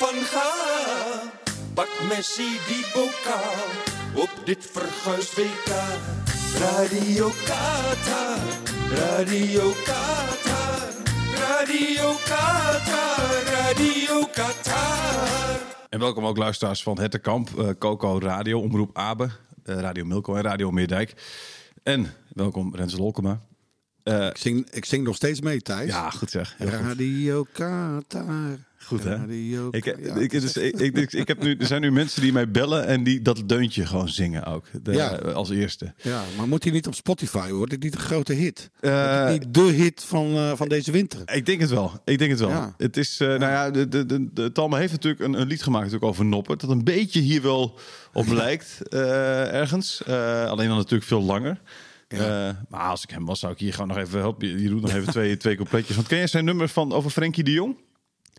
Van Gaal. Pak Messi die bokaal op dit verguisd WK. Radio Qatar, Radio Qatar, Radio Qatar, Radio Qatar. En welkom ook luisteraars van Hettekamp, uh, Coco Radio, Omroep Abe, uh, Radio Milko en Radio Meerdijk. En welkom Rens Lolkema. Uh, ik, zing, ik zing nog steeds mee, Thijs. Ja, goed zeg. Heel Radio Qatar. Goed hè? Radio Ik, ja, ik, dus, ik, ik, ik, heb nu, er zijn nu mensen die mij bellen en die dat deuntje gewoon zingen ook. De, Ja. Als eerste. ja, maar moet hij niet op Spotify? Wordt dit niet een grote hit? Eh, dit niet de hit van, eh, van deze winter? Ik denk het wel. Ik denk het wel. Ja. Het is, eh, nou ja, de, de, de, de Talma heeft natuurlijk een, een lied gemaakt natuurlijk over Noppert. Dat een beetje hier wel op lijkt eh, ergens. Eh, alleen dan natuurlijk veel langer. Ja. Eh, maar als ik hem was, zou ik hier gewoon nog even helpen. Je doet nog even twee, twee coupletjes. Want ken jij zijn nummer van over Frenkie de Jong?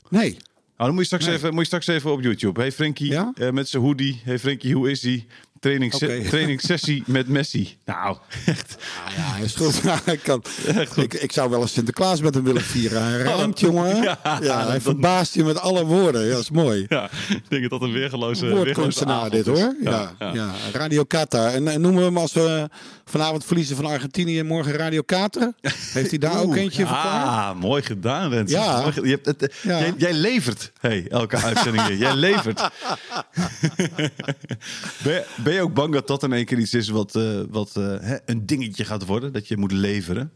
Nee. Nou, dan moet je straks, Nee. even, moet je straks even op YouTube. Hey Frenkie, Ja? eh, met zijn hoodie. Hey Frenkie, hoe is die? Training, Oké. trainingssessie met Messi. Nou, echt. Ah, ja, hij is goed. Ik, kan, ik, ik zou wel eens Sinterklaas met hem willen vieren. Hij rijmt, jongen. Ja, Ja, hij verbaast je met alle woorden. Ja, dat is mooi. Ja, ik denk dat een weergeloze, weergeloze Woordkunstenaar dit hoor. Ja, ja. Radio Qatar. En, en noemen we hem als we vanavond verliezen van Argentinië en morgen Radio Qatar? Heeft hij daar ook eentje voor? Ah, mooi gedaan, Rens. Ja. Je hebt het, eh, jij, jij levert, hey, elke uitzending. Jij levert. ben, ben je ook bang dat dat in één keer iets is wat, eh, wat eh, hè, een dingetje gaat worden? Dat je moet leveren?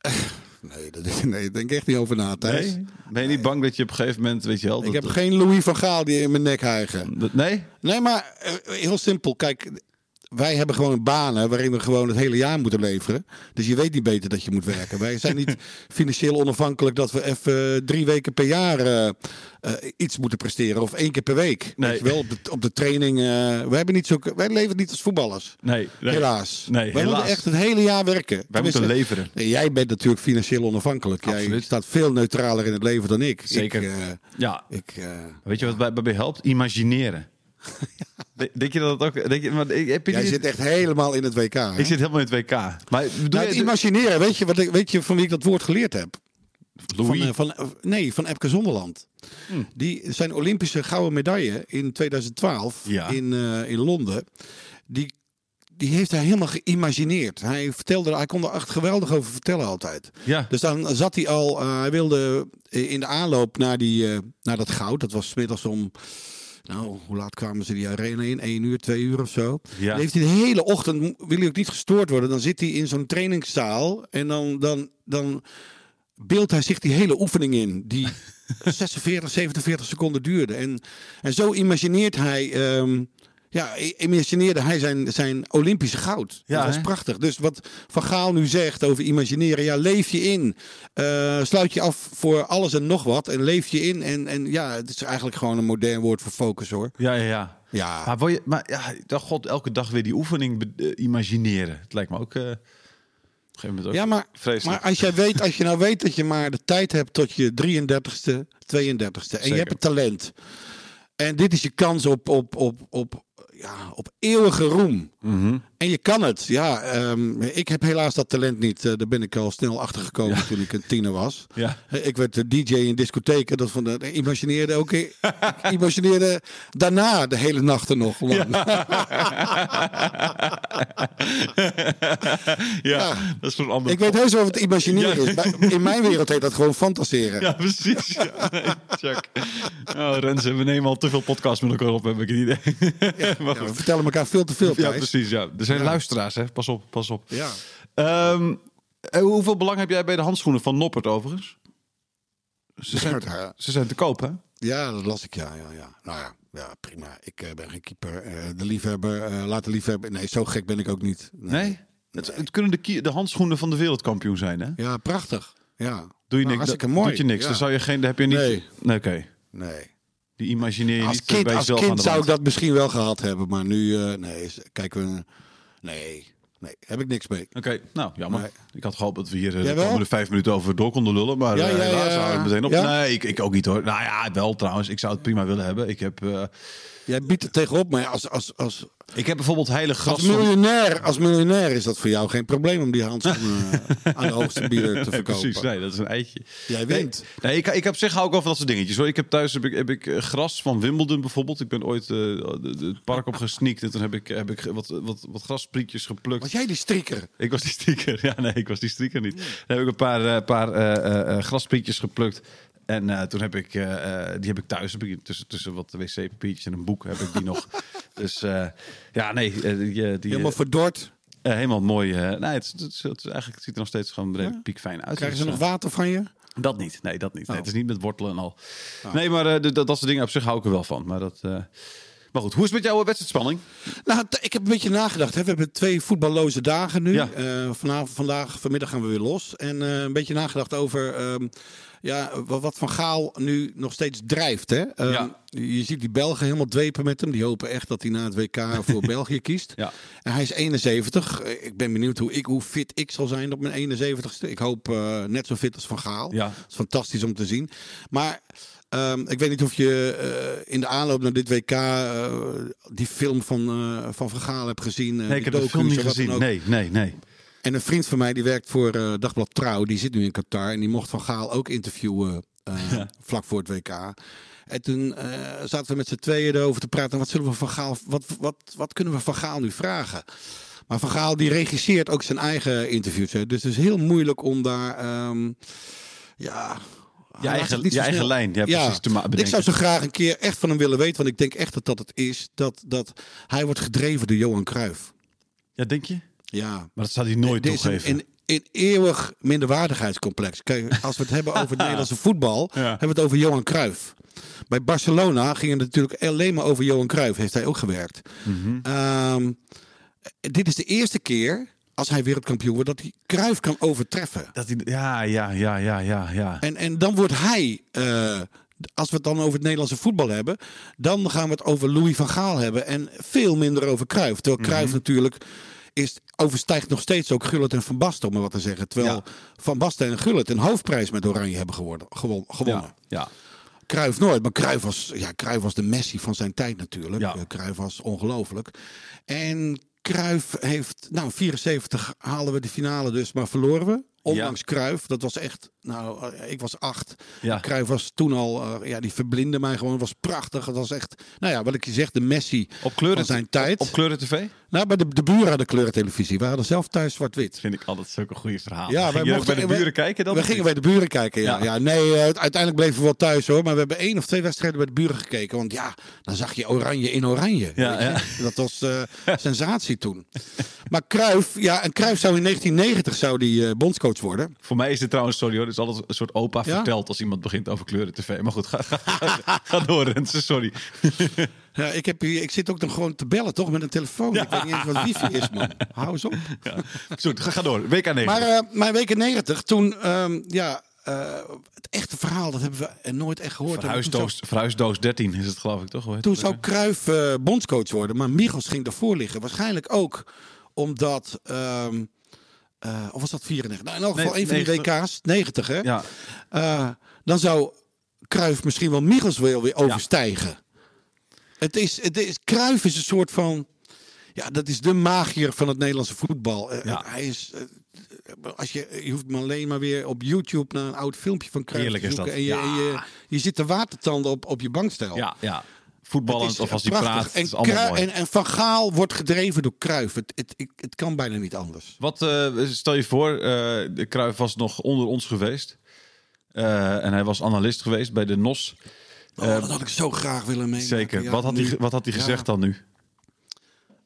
Nee, dat is, nee, denk ik echt niet over na, Thijs. Nee? Ben je niet bang dat je op een gegeven moment, weet je wel... Ik dat- heb dat- geen Louis van Gaal die in mijn nek hijgen. nee? Nee, maar eh, heel simpel. Kijk, wij hebben gewoon banen waarin we gewoon het hele jaar moeten leveren. Dus je weet niet beter dat je moet werken. Wij zijn niet financieel onafhankelijk dat we even drie weken per jaar eh, eh, iets moeten presteren. Of één keer per week. Nee. Weet je wel, op de, op de training. eh, wij, hebben niet zo, wij leven niet als voetballers. Nee. nee. Helaas. Nee, wij helaas. moeten echt het hele jaar werken. Wij Tenminste, moeten leveren. Jij bent natuurlijk financieel onafhankelijk. Jij Absoluut. staat veel neutraler in het leven dan ik. Zeker. Ik, eh, Ja. ik, eh, Weet je wat bij, bij mij helpt? Imagineren. De- Denk je dat het ook... Denk je, maar, heb je jij zit echt helemaal in het WK. hè? Ik zit helemaal in het WK. Maar Nou, je- imagineren, weet je, wat weet je van wie ik dat woord geleerd heb? Louis? Van, eh, van, eh, nee, van Epke Zonderland. Die zijn Olympische gouden medaille in 2012 Ja. in, eh, in Londen. Die, die heeft hij helemaal geïmagineerd. Hij vertelde, hij kon er echt geweldig over vertellen altijd. Ja. Dus dan zat hij al, hij wilde in de aanloop naar, die, naar dat goud. Dat was middags om, nou, hoe laat kwamen ze die arena in? 1 uur, 2 uur of zo. Ja. Dan heeft hij de hele ochtend, wil hij ook niet gestoord worden. Dan zit hij in zo'n trainingszaal en dan, dan, dan beeldt hij zich die hele oefening in. Die 46, 47 seconden duurde. En, en zo imagineert hij... ehm, ja, imagineerde hij zijn, zijn Olympische goud. Ja, dat was hè? prachtig. Dus wat Van Gaal nu zegt over imagineren. Ja, leef je in. Eh, sluit je af voor alles en nog wat. En leef je in. En, en ja, het is eigenlijk gewoon een modern woord voor focus hoor. Ja, ja, ja. Ja, Maar, wil je, maar ja, dan god, elke dag weer die oefening eh, imagineren. Het lijkt me ook... op een gegeven moment ook ja maar, vreselijk. maar als, jij weet, als je nou weet dat je maar de tijd hebt tot je 33ste, 32ste. En Zeker. je hebt het talent. En dit is je kans op, op, op, op, ja, op eeuwige roem. Mhm. En je kan het. Ja, ehm, ik heb helaas dat talent niet. Eh, daar ben ik al snel achter gekomen toen ik een tiener was. Ja. Eh, Ik werd de DJ in discotheken. Dat van de, ik imagineerde ook. Ik imagineerde daarna de hele nachten nog. ja, dat is een ander... Ik weet heus wel wat het imagineren is. In mijn wereld heet dat gewoon fantaseren. Ja, precies. Ja, nee, Chuck. Oh, Renze, we nemen al te veel podcasts met elkaar op, heb ik het idee. maar we vertellen elkaar veel te veel. Ja, precies. Ja. Er zijn Ja. luisteraars, hè. Pas op, pas op. Ja. Ehm, eh, hoeveel belang heb jij bij de handschoenen van Noppert overigens? Ze zijn, Ja. ze zijn te koop, hè? Ja, dat las ik, ja. ja, ja. Nou ja, ja prima. Ik eh, ben geen keeper. Eh, de liefhebber, eh laat de liefhebber... Nee, zo gek ben ik ook niet. Nee? Het, het kunnen de, de handschoenen van de wereldkampioen zijn, hè? Ja, prachtig. Ja. Doe je Nou, niks? dan- mooi. Doet je niks? Ja. Dan zou je geen... Dan heb je niet... Nee. Nee, oké. Nee. Die imagineer je Als niet kind, bij als kind zou ik dat misschien wel gehad hebben. Maar nu, nee, kijken we... Nee, nee, heb ik niks mee. Oké, nou jammer. Nee. Ik had gehoopt dat we hier eh, de komende vijf minuten over door konden lullen. Maar Ja, eh, ja, helaas ja. we meteen op. Ja? Nee, ik, ik ook niet hoor. Nou ja, wel trouwens. Ik zou het prima willen hebben. Ik heb, eh, Jij biedt het tegenop, maar als, als, als, ik heb bijvoorbeeld hele als, gras van... miljonair, als miljonair is dat voor jou geen probleem om die handschoenen eh, aan de hoogste bieder te verkopen. precies, nee, dat is een eitje. Jij wint. Nee, nee ik, ik heb zich ook over dat soort dingetjes. Hoor. Ik heb thuis heb ik, heb ik eh, gras van Wimbledon bijvoorbeeld. Ik ben ooit eh, de- de- het park op gesneakt en toen heb ik, heb ik wat, wat, wat grasprietjes geplukt. Was jij die strikker? Ik was die strieker. Ja, nee, ik was die strieker niet. Dan heb ik een paar, eh, paar eh, eh, eh, grasprietjes geplukt. En eh, toen heb ik, eh, eh, die heb ik thuis, heb ik tussen, tussen wat wc-papiertjes en een boek, heb ik die nog. Dus eh, ja, nee, die, die, Helemaal verdord. eh, helemaal mooi. eh, nee, het, is- het, is- het eigenlijk ziet er nog steeds gewoon redelijk piekfijn uit. Krijgen ze Dus, nog water van je? dat niet. Nee, dat niet. Nee, Oh. het is niet met wortelen en al. Nee, maar eh, dat, dat soort dingen op zich hou ik er wel van. Maar dat. Maar goed, hoe is het met jouw wedstrijdspanning? Nou, ik heb een beetje nagedacht. Hè. We hebben twee voetballoze dagen nu. Ja. Eh, vanavond, vandaag, vanmiddag gaan we weer los. En eh, een beetje nagedacht over ehm, ja, wat, Van Gaal nu nog steeds drijft. Hè. Ehm, Ja. Je ziet die Belgen helemaal dwepen met hem. Die hopen echt dat hij na het WK voor België kiest. Ja. En hij is 71. Eh, Ik ben benieuwd hoe, ik, hoe fit ik zal zijn op mijn 71ste. Ik hoop eh, net zo fit als Van Gaal. Ja. Dat is fantastisch om te zien. Maar ehm, ik weet niet of je eh, in de aanloop naar dit WK eh, die film van eh, Van Van Gaal hebt gezien. Nee, ik heb de film niet gezien. Nee, nee, nee. En een vriend van mij die werkt voor Dagblad Trouw. Die zit nu in Qatar. En die mocht Van Gaal ook interviewen eh, vlak voor het WK. En toen zaten we met z'n tweeën erover te praten. Wat, zullen we van Gaal, wat, wat, wat kunnen we Van Gaal nu vragen? Maar Van Gaal die regisseert ook zijn eigen interviews. Hè. Dus het is heel moeilijk om daar... ehm, ja, Je eigen, je eigen lijn. Ja, Ja, precies. Te ik zou zo graag een keer echt van hem willen weten. Want ik denk echt dat dat het is. Dat, dat hij wordt gedreven door Johan Cruijff. Ja, denk je? Ja, Maar dat zou hij nooit een, toegeven. een, een eeuwig minderwaardigheidscomplex. Kijk, als we het hebben over Nederlandse voetbal, Ja. hebben we het over Johan Cruijff. Bij Barcelona ging het natuurlijk alleen maar over Johan Cruijff. Heeft hij ook gewerkt. Mhm. Ehm, dit is de eerste keer, als hij wereldkampioen wordt, dat hij Cruijff kan overtreffen. Dat hij, ja, ja, ja, ja, ja, ja. En, en dan wordt hij, eh, als we het dan over het Nederlandse voetbal hebben, dan gaan we het over Louis van Gaal hebben en veel minder over Cruijff. Terwijl Mhm. Cruijff natuurlijk is, overstijgt nog steeds ook Gullit en Van Basten, om maar wat te zeggen. Terwijl Ja. Van Basten en Gullit een hoofdprijs met Oranje hebben geworden, gewon- gewonnen. ja, ja. Cruijff nooit, maar Cruijff was, ja, was de Messi van zijn tijd natuurlijk. Ja. Eh, was ongelooflijk. En Cruijff heeft, nou 74 halen we de finale dus, maar verloren we. Ondanks Cruijff, dat was echt, nou eh, ik was acht. Ja. Cruijff was toen al, eh, ja die verblindde mij gewoon, was prachtig. Het was echt, nou ja, wat ik je zeg, de Messi Op kleuren, van zijn tijd. Op, op kleuren tv? Nou, bij de, de buren hadden kleurentelevisie, we hadden zelf thuis zwart-wit. Vind ik altijd zulke goede verhalen. Ja, wij ook mochten bij de we- buren kijken dan? We gingen bij de buren kijken, ja. Ja. ja. nee, eh, uiteindelijk bleven we wel thuis hoor. Maar we hebben één of twee wedstrijden bij de buren gekeken. Want ja, dan zag je oranje in oranje. Ja, je. Dat was eh, sensatie toen. Maar Cruijff, ja, en Cruijff zou in 1990 zou die eh, bondscoach worden. Voor mij is dit trouwens, sorry hoor, is altijd een soort opa Ja? verteld als iemand begint over kleuren tv. Maar goed, ga, ga, ga, ga door Renze, sorry. Ja, ik, heb ik zit ook dan gewoon te bellen toch met een telefoon. Ik weet niet eens wat wifi is man. Hou eens op. Goed, ga, door. WK 9. Maar eh mijn weken 90, toen, ehm, ja, eh, het echte verhaal, dat hebben we eh, nooit echt gehoord. Verhuisdoos, verhuisdoos 13 is het geloof ik toch? Toen zou Cruijff eh, bondscoach worden, maar Michels ging daarvoor liggen. Waarschijnlijk ook omdat... ehm, eh, of was dat 94? Nou, in elk geval een van die 90. WK's. 90, hè? Ja, Eh, dan zou Cruijff misschien wel Michels wel weer overstijgen. Het is, het is, is een soort van... Ja, dat is de magier van het Nederlandse voetbal. Eh, Ja. Hij is... als je, je hoeft maar alleen maar weer op YouTube naar een oud filmpje van Heerlijk te is zoeken. dat. En je, Ja. en je, je zit te watertanden op, op je bankstel. ja, ja. Voetballend of als hij praat, En, is allemaal mooi. en, en Van Gaal wordt gedreven door Cruijff. Het, het, het, het kan bijna niet anders. Wat, eh, stel je voor, eh, de Cruijff was nog onder ons geweest. Eh, en hij was analist geweest bij de NOS. Oh, dat had ik zo graag willen meemaken. Zeker. Ja, wat, had nu- hij, wat had hij Ja. gezegd dan nu?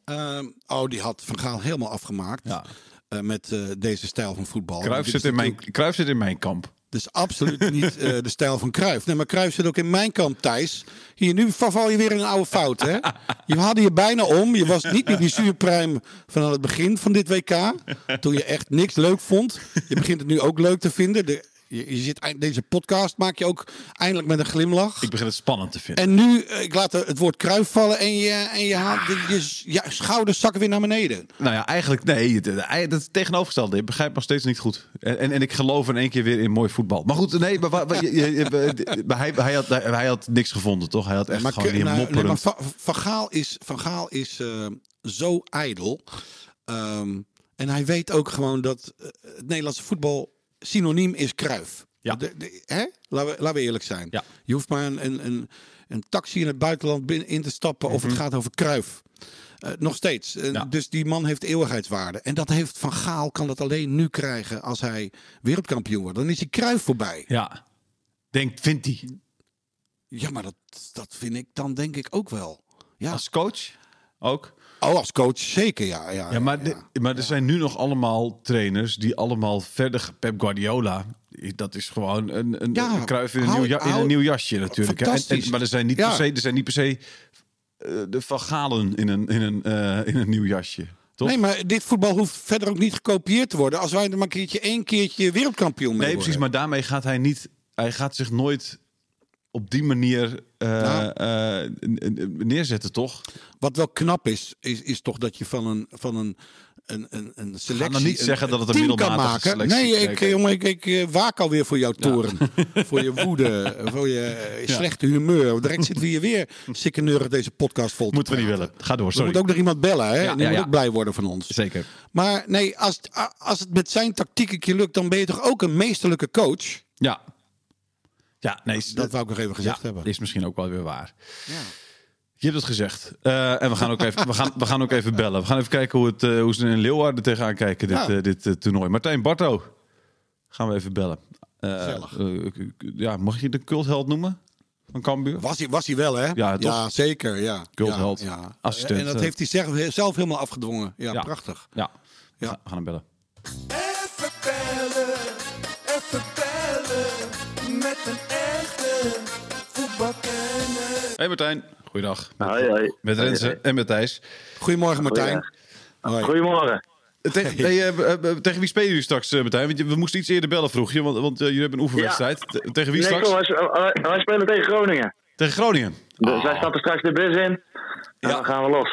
Ehm, oh, die had Van Gaal helemaal afgemaakt. Ja. Eh, met eh, deze stijl van voetbal. Cruijff Dit zit, in mijn, Cruijff zit in mijn kamp. Dus absoluut niet eh, de stijl van Cruijff. Nee, maar Cruijff zit ook in mijn kamp, Thijs. Hier, nu val je weer in een oude fout, hè? Je hadden je bijna om. Je was niet meer die zuurpruim van aan het begin van dit WK. Toen je echt niks leuk vond. Je begint het nu ook leuk te vinden. De, Je, je zit, deze podcast maak je ook eindelijk met een glimlach. Ik begin het spannend te vinden. En nu, eh, ik laat het woord kruif vallen en je, en je, haalt, je, je, schouders zakken weer naar beneden. Nou ja, eigenlijk nee. Het tegenovergestelde. Ik begrijp nog steeds niet goed. En, en, en ik geloof in één keer weer in mooi voetbal. Maar goed, nee, maar, maar hij, hij, had, hij had niks gevonden, toch? Hij had echt maar, gewoon hier nou, nee, maar van Gaal is, van Gaal is eh, zo ijdel. Ehm, en hij weet ook gewoon dat eh, het Nederlandse voetbal synoniem is kruif. Ja. De, de- hè? Laten, we, laten we eerlijk zijn. Ja. Je hoeft maar een, een, een, een taxi in het buitenland binnen in te stappen of het gaat over kruif. Eh, nog steeds. Eh, Mhm. Ja. Dus die man heeft eeuwigheidswaarde. En dat heeft Van Gaal kan dat alleen nu krijgen als hij wereldkampioen wordt. Dan is hij kruif voorbij. Ja. Denkt, vindt hij. Ja, maar dat, dat vind ik dan denk ik ook wel. Ja. Als coach ook. Oh, als coach zeker, ja. Ja, Ja, maar, de- maar er zijn nu nog allemaal trainers die allemaal verder... Pep Guardiola, dat is gewoon een, een, Ja, een kruif in een, nieuw, ja- in een nieuw jasje natuurlijk. En, en, maar er zijn niet per se, er zijn niet per se eh, de Van Galen in een, in, een, eh, in een nieuw jasje. Toch? Nee, maar dit voetbal hoeft verder ook niet gekopieerd te worden. Als wij er maar een keertje één keertje wereldkampioen mee Nee, precies. Maar daarmee gaat hij niet. Hij gaat zich nooit op die manier eh, Nou. eh, neerzetten, toch? Wat wel knap is, is, is toch dat je van een, van een, een, een, een selectie... nou niet een- zeggen dat het een kan middelmatige maken. selectie Nee, is. ik, jongen, ik, ik eh, waak alweer voor jouw toren. voor je woede, voor je Ja. slechte humeur. Direct zitten we hier weer sikkeneurig deze podcast vol te Moeten we niet willen. Ga door, Er sorry. moet ook nog iemand bellen, hè? Ja, Die moet ook blij worden van ons. Zeker. Maar nee, als, als het met zijn tactiek een keer lukt, dan ben je toch ook een meesterlijke coach? Ja. Ja, nee. is- Dat wou ik nog even gezegd ja, hebben. is misschien ook wel weer waar. Je hebt het gezegd. Eh, en we gaan, ook even, we, gaan, we gaan ook even bellen. We gaan even kijken hoe, het, eh, hoe ze in Leeuwarden tegenaan kijken, dit, Ja. eh, dit toernooi. Martijn Barto, gaan we even bellen. Ja, mag je de cultheld noemen van Cambuur? Was hij, was hij wel, hè? Ja, toch? zeker. Ja. Cultheld. Ja, ja. Assistent, En dat heeft hij zelf, zelf helemaal afgedwongen. Ja, Ja. prachtig. Ja, Ja. We gaan hem bellen. Even bellen, even bellen een echte voetbalkenner. Hey Martijn, goeiedag. Met, Hoi, hoi. met Renze en met Thijs. Goedemorgen, Martijn. Hoi. Goedemorgen. Tegen, hey, eh, eh, tegen wie spelen jullie straks, eh, Martijn? Want we moesten iets eerder bellen, vroeg je. Want, want eh, jullie hebben een oefenwedstrijd. Te- tegen wie Nee, straks? kom, wij, spelen tegen Groningen. Tegen Groningen. Dus wij stappen straks de bus in. En Ja. dan gaan we los.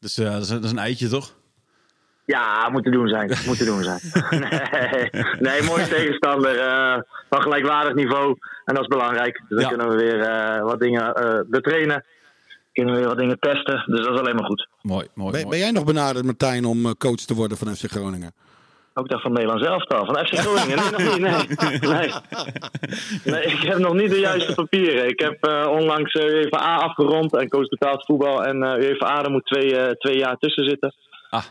Dus eh, dat, is, een- dat is een eitje, toch? Ja, moet te doen zijn. Moet te doen zijn. nee, nee, mooie tegenstander. eh, van gelijkwaardig niveau. En dat is belangrijk. Dus dan Ja. kunnen we weer eh, wat dingen eh, betrainen. Kunnen we weer wat dingen testen. Dus dat is alleen maar goed. Mooi, mooi, Ben, mooi. ben jij nog benaderd, Martijn, om coach te worden van FC Groningen? Ook dat van Nederland zelf al. Van FC Groningen. Nee, nog niet. Nee. nee. Nee, ik heb nog niet de juiste papieren. Ik heb eh, onlangs UEFA afgerond en coach betaald voetbal. En eh UEFA er moet twee, eh, twee jaar tussen zitten.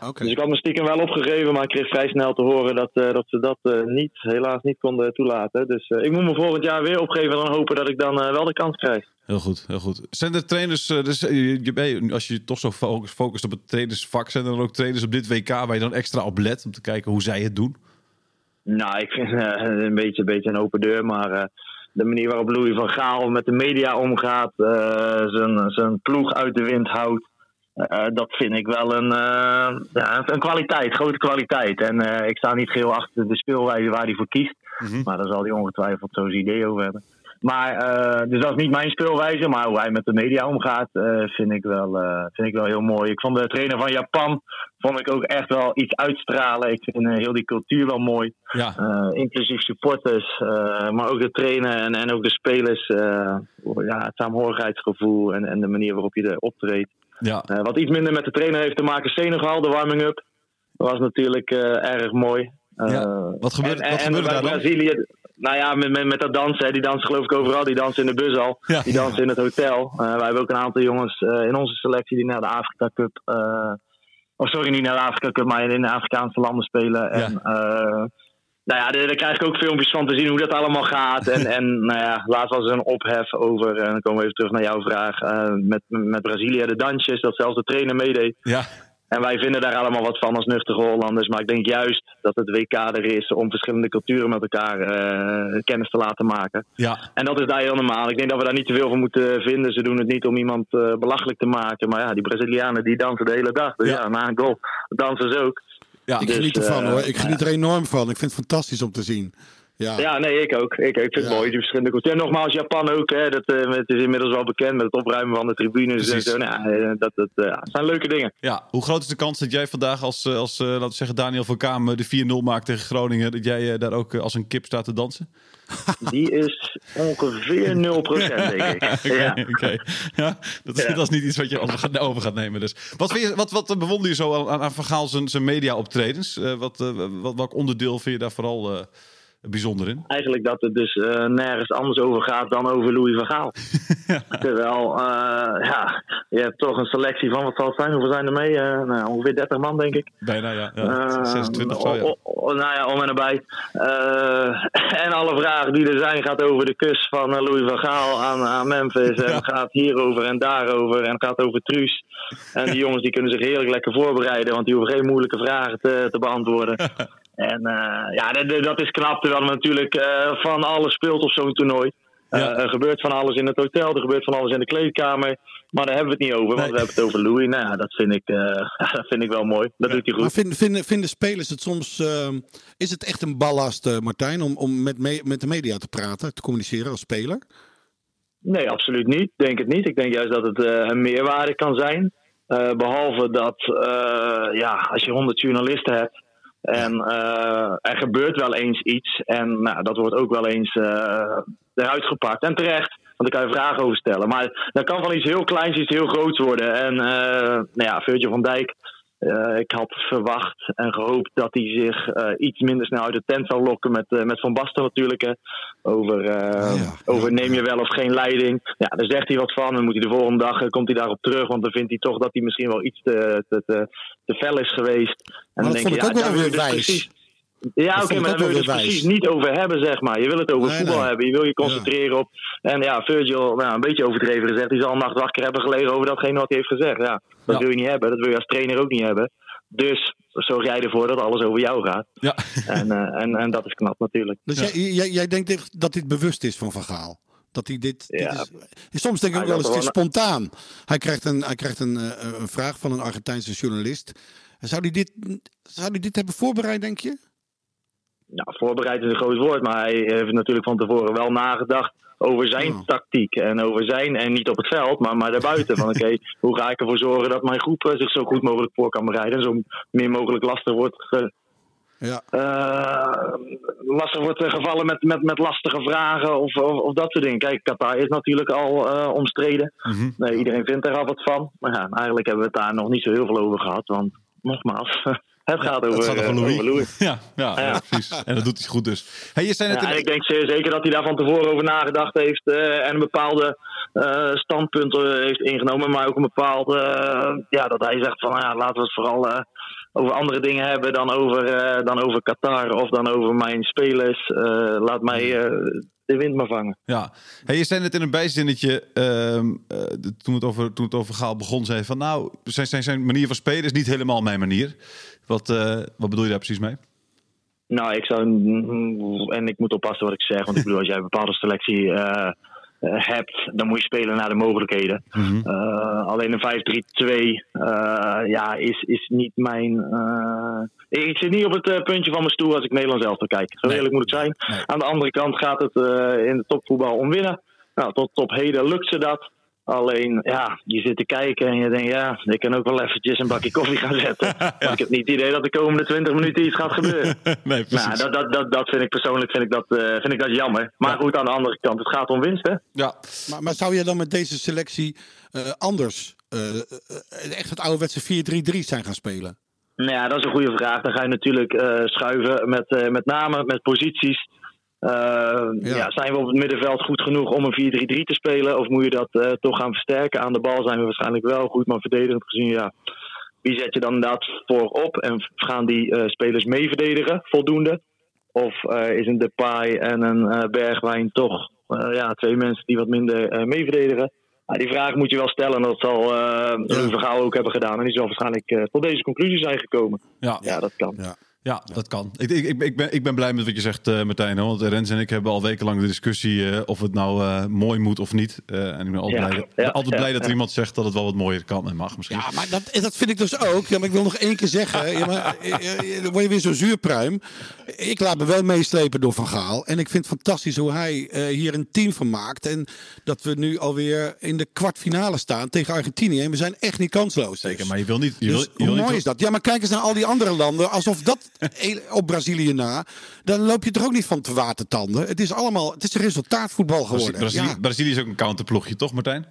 Oké. Dus ik had me stiekem wel opgegeven, maar ik kreeg vrij snel te horen dat, eh, dat ze dat eh, niet, helaas niet konden toelaten. Dus eh, ik moet me volgend jaar weer opgeven en dan hopen dat ik dan eh, wel de kans krijg. Heel goed, heel goed. Zijn er trainers, eh, dus, je, als je toch zo focust, focust op het trainersvak, zijn er dan ook trainers op dit WK waar je dan extra op let om te kijken hoe zij het doen? Nou, ik vind eh, een beetje, een beetje een open deur, maar eh, de manier waarop Louis van Gaal met de media omgaat, eh, zijn, zijn ploeg uit de wind houdt, eh, dat vind ik wel een, eh, ja, een kwaliteit, grote kwaliteit. En eh, ik sta niet geheel achter de speelwijze waar hij voor kiest, maar daar zal hij ongetwijfeld zo zijn idee over hebben. Maar, dus dat is niet mijn speelwijze, maar hoe hij met de media omgaat, vind, ik wel, vind ik wel heel mooi. Ik vond de trainer van Japan vond ik ook echt wel iets uitstralen. Ik vind heel die cultuur wel mooi. Ja, inclusief supporters, maar ook de trainer en, en ook de spelers. ja, het saamhorigheidsgevoel en, en de manier waarop je er optreedt. Ja. Eh, wat iets minder met de trainer heeft te maken, Senegal, de warming-up. Dat was natuurlijk eh, erg mooi. Eh, Ja, wat gebeurde- en, wat en gebeurde daar dan? Brazilië, nou ja, met, met, met dat dansen. hè, Die dansen geloof ik overal. Die dansen in de bus al. Ja. Die dansen in het hotel. Wij hebben ook een aantal jongens in onze selectie die naar de Afrika Cup... of sorry, niet naar de Afrika Cup, maar in de Afrikaanse landen spelen. En, nou ja, daar krijg ik ook filmpjes van te zien hoe dat allemaal gaat. En, en nou ja, laatst was er een ophef over, en dan komen we even terug naar jouw vraag, eh, met, met Brazilië, de dansjes, dat zelfs de trainer meedeed. ja. En wij vinden daar allemaal wat van als nuchtere Hollanders. Maar ik denk juist dat het WK er is om verschillende culturen met elkaar eh, kennis te laten maken. ja. En dat is daar heel normaal. Ik denk dat we daar niet te veel van moeten vinden. Ze doen het niet om iemand eh, belachelijk te maken. Maar ja, die Brazilianen die dansen de hele dag. Dus Ja. ja, na een goal dansen ze ook. Ja. Ik Dus, geniet ervan eh, hoor. Ik geniet er enorm van. Ik vind het fantastisch om te zien. Ja. Ja, nee, ik ook. Ik, ik vind het mooi, die verschillende culturen. En nogmaals, Japan ook. Hè, dat, eh, het is inmiddels wel bekend met het opruimen van de tribunes en zo. Nou, eh, dat, dat eh, zijn leuke dingen. Ja, hoe groot is de kans dat jij vandaag als, als laten we zeggen, Daniel van Kamer de 4-0 maakt tegen Groningen, dat jij daar ook als een kip staat te dansen? Die is ongeveer 0%, denk ik. Oké, Ja. dat, is, Ja. dat is niet iets wat je over gaat, nemen. Dus. Wat, je, wat, wat bewonder je zo aan, aan Van Gaal zijn, zijn media-optredens? Wat, wat, welk onderdeel vind je daar vooral bijzonder in? Eigenlijk dat het dus eh, nergens anders over gaat dan over Louis van Gaal. Terwijl, eh, ja, je hebt toch een selectie van, wat zal het zijn? Hoeveel zijn er mee? Eh, nou, ongeveer 30 man, denk ik. Bijna, ja. ja Eh, 26 of zo, ja. o- o- nou ja, om en nabij. En alle vragen die er zijn gaat over de kus van Louis van Gaal aan, aan Memphis. En gaat hierover en daarover. En gaat over Truus. En die jongens die kunnen zich heerlijk lekker voorbereiden. Want die hoeven geen moeilijke vragen te, te beantwoorden. En eh, ja, dat- is knap. Terwijl er natuurlijk eh, van alles speelt op zo'n toernooi. Eh, Ja. er gebeurt van alles in het hotel, er gebeurt van alles in de kleedkamer. Maar daar hebben we het niet over, want Nee. we hebben het over Louis. Nou ja, dat vind ik, eh, dat vind ik wel mooi. Dat doet hij goed. Maar vinden, vinden, vinden spelers het soms... ehm, is het echt een ballast, eh, Martijn, om, om met, me- met de media te praten, te communiceren als speler? Nee, absoluut niet. Denk het niet. Ik denk juist dat het eh, een meerwaarde kan zijn. Eh, behalve dat, eh, ja, als je honderd journalisten hebt en eh, er gebeurt wel eens iets en nou, dat wordt ook wel eens eh, eruit gepakt. En terecht, want daar kan je vragen over stellen. Maar dat kan van iets heel kleins iets heel groots worden. En eh nou ja, Virgil van Dijk, eh, ik had verwacht en gehoopt dat hij zich eh, iets minder snel uit de tent zou lokken met, eh, met Van Basten natuurlijk. hè. Over, ja. over neem je wel of geen leiding. Ja, daar zegt hij wat van. Dan moet hij de volgende dag komt hij daarop terug. Want dan vindt hij toch dat hij misschien wel iets te, te, te, te fel is geweest. En dat dan denk vond je, ik ook ja, wel daar wil weer dus wijs. precies- Ja, oké, maar daar wil je wel dus wijs. precies niet over hebben, zeg maar. Je wil het over Nee, voetbal nee. hebben. Je wil je concentreren op. En ja, Virgil, nou, een beetje overdreven gezegd, die zal een nacht wakker hebben gelegen over datgene wat hij heeft gezegd. Ja, dat Ja. wil je niet hebben. Dat wil je als trainer ook niet hebben. Dus zorg jij ervoor dat alles over jou gaat. Ja. En, eh, en, en dat is knap natuurlijk. Dus Ja. jij, jij, jij denkt echt dat dit bewust is van Van Gaal? Dat hij dit, dit Ja. is, soms denk ik ook wel eens, het is spontaan. Hij krijgt een, hij krijgt een, eh, een vraag van een Argentijnse journalist. Zou hij dit, zou hij dit hebben voorbereid, denk je? Nou, voorbereid is een groot woord, maar hij heeft natuurlijk van tevoren wel nagedacht over zijn Oh. tactiek. En over zijn, en niet op het veld, maar, maar daarbuiten. Van oké, hoe ga ik ervoor zorgen dat mijn groep eh, zich zo goed mogelijk voor kan bereiden. En zo min mogelijk lastig wordt, ge- Ja. eh, lastig wordt eh, gevallen met, met, met lastige vragen of, of, of dat soort dingen. Kijk, Qatar is natuurlijk al omstreden. Mhm. Nee, iedereen vindt er al wat van. Maar ja, eigenlijk hebben we het daar nog niet zo heel veel over gehad. Want nogmaals, het gaat over, Het gaat over eh, Louis. over Louis. Ja, ja, ja, Ja. precies. En dat doet hij goed dus. Hey, je zei net Ja, in- en ik denk zeker dat hij daar van tevoren over nagedacht heeft eh, en een bepaalde standpunt eh, heeft ingenomen, maar ook een bepaald, ja, dat hij zegt van, nou ja, laten we het vooral over andere dingen hebben dan over, dan over Qatar of dan over mijn spelers. Laat mij eh, de wind maar vangen. Ja, hey, je zei net in een bijzinnetje, eh, de- toen, het over, toen het over Gaal begon, zei van nou, zijn, zijn, zijn manier van spelen is niet helemaal mijn manier. Wat, eh, wat bedoel je daar precies mee? Nou, ik zou, en ik moet oppassen wat ik zeg, want ik bedoel, als jij een bepaalde selectie eh, hebt, dan moet je spelen naar de mogelijkheden. Eh, alleen een 5-3-2 eh, ja, is, is niet mijn. eh, ik zit niet op het eh, puntje van mijn stoel als ik Nederland zelf kijk. Zo Nee. eerlijk moet ik zijn. Nee. Aan de andere kant gaat het eh, in de topvoetbal om winnen. Nou, tot op heden lukt ze dat. Alleen, ja, je zit te kijken en je denkt, ja, ik kan ook wel eventjes een bakje koffie gaan zetten. Want ik heb niet het idee dat de komende 20 minuten iets gaat gebeuren. nee, precies. Nou, dat, dat, dat, dat vind ik persoonlijk vind ik dat, eh, vind ik dat jammer. Maar Ja. goed, aan de andere kant, het gaat om winst, hè? Ja, Maar, maar zou je dan met deze selectie eh, anders, eh, echt het ouderwetse 4-3-3 zijn gaan spelen? Nou ja, dat is een goede vraag. Dan ga je natuurlijk eh, schuiven met, eh, met name met posities. Eh, ja. zijn we op het middenveld goed genoeg om een 4-3-3 te spelen? Of moet je dat eh, toch gaan versterken? Aan de bal zijn we waarschijnlijk wel goed, maar verdedigend gezien, ja. Wie zet je dan inderdaad voorop? En gaan die eh, spelers mee verdedigen, voldoende? Of eh, is een Depay en een Bergwijn toch ja, twee mensen die wat minder mee verdedigen? Nou, die vraag moet je wel stellen en dat zal Louis van Gaal ook hebben gedaan. En die zal waarschijnlijk tot deze conclusie zijn gekomen. ja. Ja, dat kan. Ja. Ja, dat kan. Ik, ik, ik, ik ben, ik ben blij met wat je zegt, eh, Martijn. hoor. Want Rens en ik hebben al wekenlang de discussie eh, of het nou eh, mooi moet of niet. Eh, en ik ben altijd Ja, blij, ja, altijd ja, blij dat er ja. iemand zegt dat het wel wat mooier kan en mag misschien. Ja, maar dat, dat vind ik dus ook. Ja, maar ik wil nog één keer zeggen. Ja, maar, dan word je weer zo'n zuurpruim. Ik laat me wel meeslepen door Van Gaal. En ik vind het fantastisch hoe hij eh, hier een team van maakt. En dat we nu alweer in de kwartfinale staan tegen Argentinië. En we zijn echt niet kansloos. Zeker, Dus. maar je wil niet... Je Dus wil, je wil hoe niet mooi is dat? Ja, maar kijk eens naar al die andere landen. Alsof dat op Brazilië na. Dan loop je er ook niet van te watertanden. Het is allemaal. Het is een resultaatvoetbal geworden. Brazilië, Ja. Brazilië is ook een counterploegje, toch Martijn?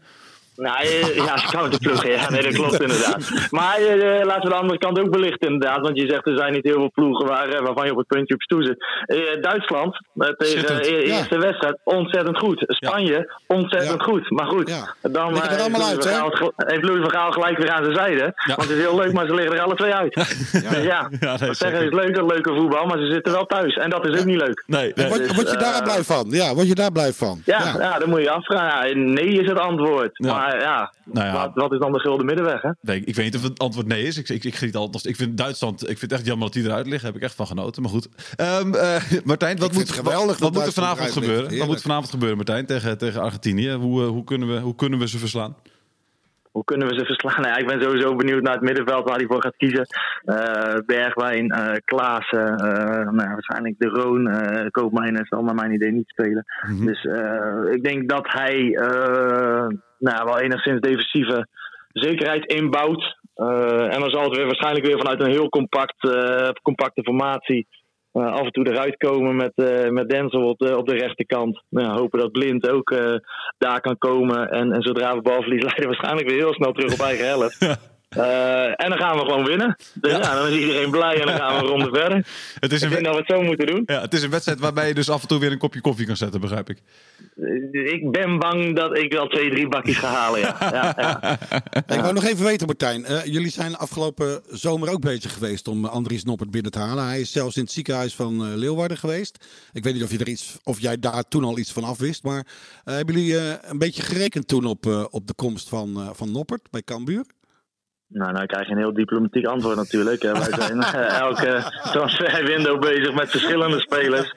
Nou, eh, ja, ze kan het ploegen. Ja, nee, dat klopt inderdaad. Maar eh, laten we de andere kant ook belichten inderdaad. Want je zegt er zijn niet heel veel ploegen waar, eh, waarvan je op het puntje op stoel zit. Eh, Duitsland, eh, tegen de Ja. eerste wedstrijd, ontzettend goed. Spanje, ontzettend Ja. goed. Maar goed, dan Liggen er eh, allemaal uit, heeft Louis van Gaal gelijk weer aan zijn zijde. Want het is heel leuk, maar ze liggen er alle twee uit. Dus ja, Ja, wat zeggen is leuk, dat leuke voetbal, maar ze zitten wel thuis. En dat is ook niet leuk. Nee, nee. Word, word je Dus, daar eh, blij van? Ja, word je daar blij van? Ja, ja. dan moet je afvragen. Nee is het antwoord. Ja. Maar ja, Nou ja. Wat, wat is dan de gulden middenweg? Hè? Nee, ik weet niet of het antwoord nee is. Ik, ik, ik, altijd, ik vind Duitsland, ik vind het echt jammer dat die eruit liggen. Heb ik echt van genoten. Maar goed. Ehm, eh, Martijn, wat moet, geweldig wat, moet er vanavond gebeuren? ligt. Wat moet er vanavond gebeuren, Martijn, tegen, tegen Argentinië? Hoe, eh, hoe, kunnen we, hoe kunnen we ze verslaan? Hoe kunnen we ze verslaan? Nou ja, ik ben sowieso benieuwd naar het middenveld waar hij voor gaat kiezen. Eh, Bergwijn, eh Klaassen, eh, nou, ja, waarschijnlijk De Roon, eh Koopmijnen zal naar mijn idee niet spelen. Mhm. Dus eh, ik denk dat hij eh, nou, wel enigszins defensieve zekerheid inbouwt. Eh, en dan zal het weer waarschijnlijk weer vanuit een heel compact, eh, compacte formatie eh, af en toe eruit komen met, met Denzel op de, op de rechterkant. Nou, hopen dat Blind ook daar kan komen. En, en zodra we balverlies leiden, waarschijnlijk weer heel snel terug op eigen helft. Eh, en dan gaan we gewoon winnen. Dus ja. dan is iedereen blij en dan gaan we een ronde verder. Het is, Ik een, denk wed- dat we het zo moeten doen. ja, het is een wedstrijd waarbij je dus af en toe weer een kopje koffie kan zetten, begrijp ik. Ik ben bang dat ik wel twee, drie bakjes ga halen. Ja. Ja, ja. Ik wou nog even weten, Martijn. eh, jullie zijn afgelopen zomer ook bezig geweest om eh, Andries Noppert binnen te halen. Hij is zelfs in het ziekenhuis van eh, Leeuwarden geweest. Ik weet niet of, je er iets, of jij daar toen al iets van afwist. Maar eh, hebben jullie eh, een beetje gerekend toen op, eh, op de komst van, eh, van Noppert bij Cambuur? Nou, nou krijg je een heel diplomatiek antwoord natuurlijk. Wij zijn eh, elke transferwindow bezig met verschillende spelers.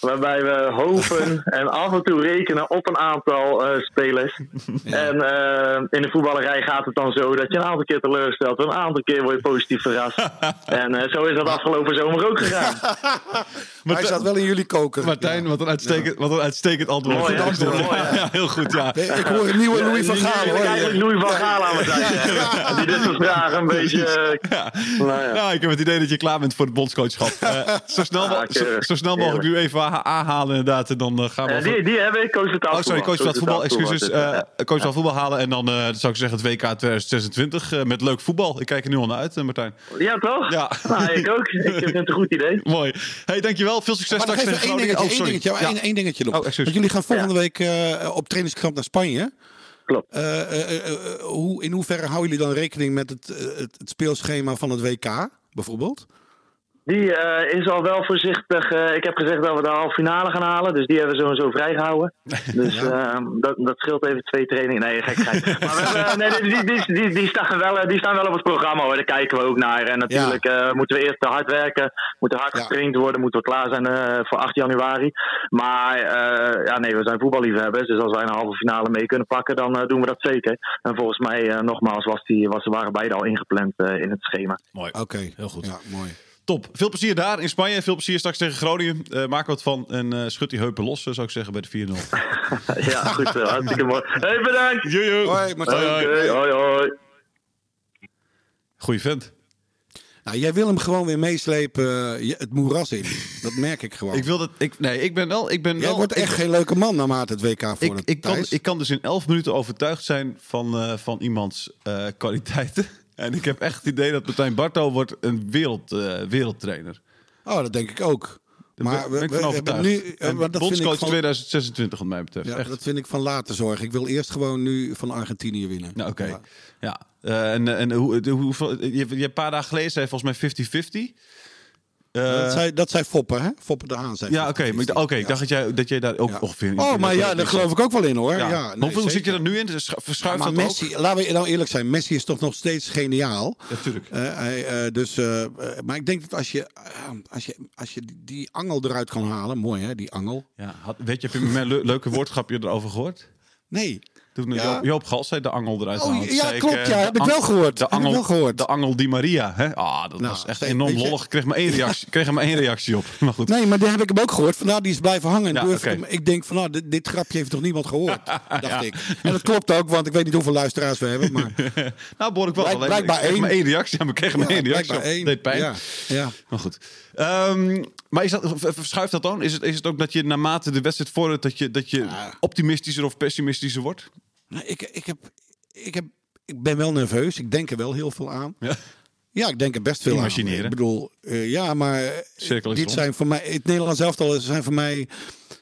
Waarbij we hopen en af en toe rekenen op een aantal eh, spelers. En eh, in de voetballerij gaat het dan zo dat je een aantal keer teleurstelt. Een aantal keer word je positief verrast. En eh, zo is dat afgelopen zomer ook gegaan. hij zat wel in jullie koker. Martijn, wat, een uitstekend, wat een uitstekend antwoord. Mooi, hè? Goed antwoord. Mooi, hè? Ja, heel goed, ja. Ik hoor een nieuwe Louis van Gaal. ik eigenlijk hoor. Louis van Gaal aan me vragen een beetje... eh, nou ja. Ja, ik heb het idee dat je klaar bent voor het bondscoachschap. Eh, zo, snel, Ah, zo, snel mogelijk nu even aanhalen inderdaad. En dan eh, gaan we... Eh, die, die heb ik, coach Oh, sorry, coach van het voetbal, excuses. Uh, eh coach van voetbal halen en dan eh, zou ik zeggen het WK 2026 eh, met leuk voetbal. Ik kijk er nu al naar uit, eh, Martijn. ja, toch? Ja. Nou, ik ook. Ik vind het een goed idee. Mooi. Hey, dankjewel. Veel succes Maar nog straks even tegen één Groningen. dingetje, Oh, één sorry. dingetje, Ja. één, één dingetje nog. Oh, excuus. Want jullie gaan volgende week eh, op trainingskamp naar Spanje. Klopt. Eh, eh, eh, hoe, in hoeverre houden jullie dan rekening met het, het speelschema van het WK, bijvoorbeeld? Die eh, is al wel voorzichtig. eh, ik heb gezegd dat we de halve finale gaan halen. Dus die hebben we sowieso vrijgehouden. Dus eh, dat, dat scheelt even twee trainingen. Nee, gek, gek. Maar we hebben, nee, die, die, die, staan wel, eh, die staan wel op het programma hoor. Daar kijken we ook naar. En natuurlijk eh, moeten we eerst hard werken. Moeten hard Ja. getraind worden. Moeten we klaar zijn eh, voor 8 januari. Maar eh, ja, nee, we zijn voetballiefhebbers. Dus als wij een halve finale mee kunnen pakken, dan eh, doen we dat zeker. En volgens mij, eh, nogmaals, was die, was, waren beide al ingepland eh, in het schema. Mooi. Oké, Heel goed. Ja, mooi. Top. Veel plezier daar in Spanje. Veel plezier straks tegen Groningen. Eh, maak wat van en eh schud die heupen los, eh, zou ik zeggen, bij de 4-0. ja, goed zo. Hartstikke mooi. Hey, bedankt! Jojo. Hoi, Martijn. Hoi, hoi. hoi, hoi. Goeie vent. Nou, jij wil hem gewoon weer meeslepen het moeras in. Dat merk ik gewoon. Ik wil dat... Ik, nee, ik ben wel... Ik ben jij wel wordt echt ik, geen leuke man naarmate het WK voor ik, ik, kan, ik kan dus in 11 minuten overtuigd zijn van, eh, van iemands eh, kwaliteiten. En ik heb echt het idee dat Martijn Barto wordt een wereld, eh, wereldtrainer. Oh, dat denk ik ook. Maar ben, ben ik hebben overtuigd. nu, eh, En maar dat vind ik bondscoach van, 2026 wat mij betreft. ja, echt. dat vind ik van later zorgen. Ik wil eerst gewoon nu van Argentinië winnen. Nou, oké. Ja. Ja. Eh, en en hoe, je, je hebt een paar dagen geleden zei volgens mij 50-50. Eh, dat, zei, dat zei Foppen, hè? Foppen de Haan zei ja, oké. ik, oké, ik dacht dat jij, dat jij daar ook Ja. ongeveer... Oh, maar ja, daar geloof ik ook wel in, hoor. Ja. Ja. nee, hoeveel zit je er nu in? Dus verschuift Maar dat ook? Messi, laten we nou eerlijk zijn, Messi is toch nog steeds geniaal. Natuurlijk. Eh, hij, eh, dus, maar ik denk dat als je, als je, als je die, die angel eruit kan halen, mooi hè, die angel. Ja, had, weet je, heb je mijn le- leuke woordgrapje erover gehoord? Nee. Toen Ja. Joop, Gal zei de angel eruit Oh, ja, zei klopt, eh, ja, de heb ik wel gehoord. De ik angel, wel gehoord. De angel Di Maria. Hè? Ah, dat Nou, was echt enorm lollig. Ik kreeg maar één reactie, kreeg maar één reactie op. Maar goed. Nee, maar daar heb ik hem ook gehoord. Vandaar die is blijven hangen. Ja, Ik denk van, nou, dit, dit grapje heeft toch niemand gehoord, dacht ik. En dat klopt ook, want ik weet niet hoeveel luisteraars we hebben. Maar Nou, behoorlijk wel. Blijk- Alleen, blijkbaar ik kreeg één. maar één reactie. Ja, maar ik kreeg maar Ja, één reactie op. één. Deed pijn. Ja, ja. Maar goed. Ehm, maar is dat, verschuift dat dan? Is het, is het ook dat je naarmate de wedstrijd vordert... dat je, dat je optimistischer of pessimistischer wordt? Nou, ik, ik, heb, ik, heb, ik ben wel nerveus. Ik denk er wel heel veel aan. Ja. Ja, ik denk er best veel Imagineren. aan. Ik bedoel, eh, ja, maar dit rond. zijn voor mij, het Nederlands elftal zijn voor mij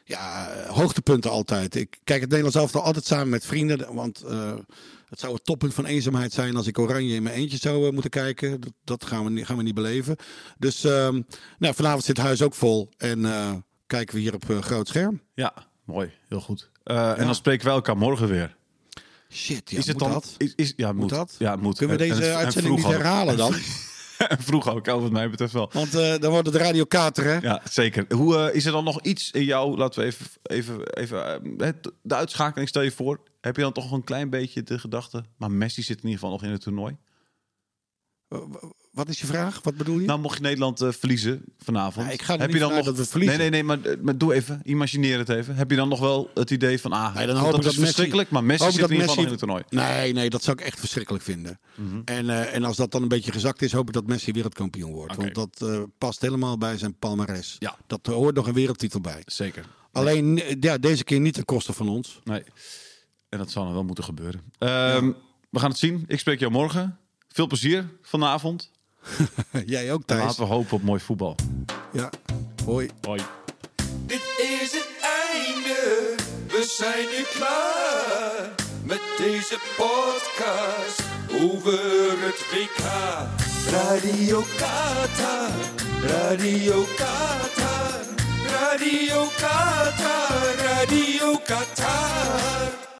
ja, hoogtepunten altijd. Ik kijk het Nederlands elftal altijd samen met vrienden, want eh, het zou het toppunt van eenzaamheid zijn als ik Oranje in mijn eentje zou eh, moeten kijken. Dat, dat gaan, we, niet- gaan we niet beleven. Dus ehm, nou, vanavond zit het huis ook vol en kijken we hier op groot scherm. Ja, mooi. Heel goed. En dan spreken wij elkaar morgen weer. Shit, ja, is het moet dan... dat? Is, is, ja, moet. dat? Ja, moet. Kunnen we deze en- en uitzending niet herhalen dan? Vroeg ook, wat mij betreft wel. Want eh, dan wordt het Radio Kater, hè? Ja, zeker. Hoe, eh, is er dan nog iets in jou, laten we even, even, even eh, de uitschakeling stel je voor. Heb je dan toch een klein beetje de gedachte, maar Messi zit in ieder geval nog in het toernooi. Wat is je vraag? Wat bedoel je? Nou, mocht je Nederland eh, verliezen vanavond. Ja, ik ga er heb niet je dan nog dat we verliezen. Nee, nee, nee, maar, maar doe even, imagineer het even. Heb je dan nog wel het idee van, ah, Nee, dan dat hoop is dat Messi- verschrikkelijk, maar Messi zit in dat ieder geval in het toernooi. Nee, nee, dat zou ik echt verschrikkelijk vinden. en, eh, en als dat dan een beetje gezakt is, hoop ik dat Messi wereldkampioen wordt. Want dat eh, past helemaal bij zijn palmares. Ja. Dat hoort nog een wereldtitel bij. Zeker. Alleen eh, ja, deze keer niet ten koste van ons. Nee. En dat zal dan wel moeten gebeuren. Ehm, We gaan het zien. Ik spreek jou morgen. Veel plezier vanavond. Jij ook, Thijs. laten we hopen op mooi voetbal. Ja. Hoi. Hoi. Dit is het einde, we zijn nu klaar met deze podcast over het WK. Radio Qatar, Radio Qatar, Radio Qatar, Radio Qatar.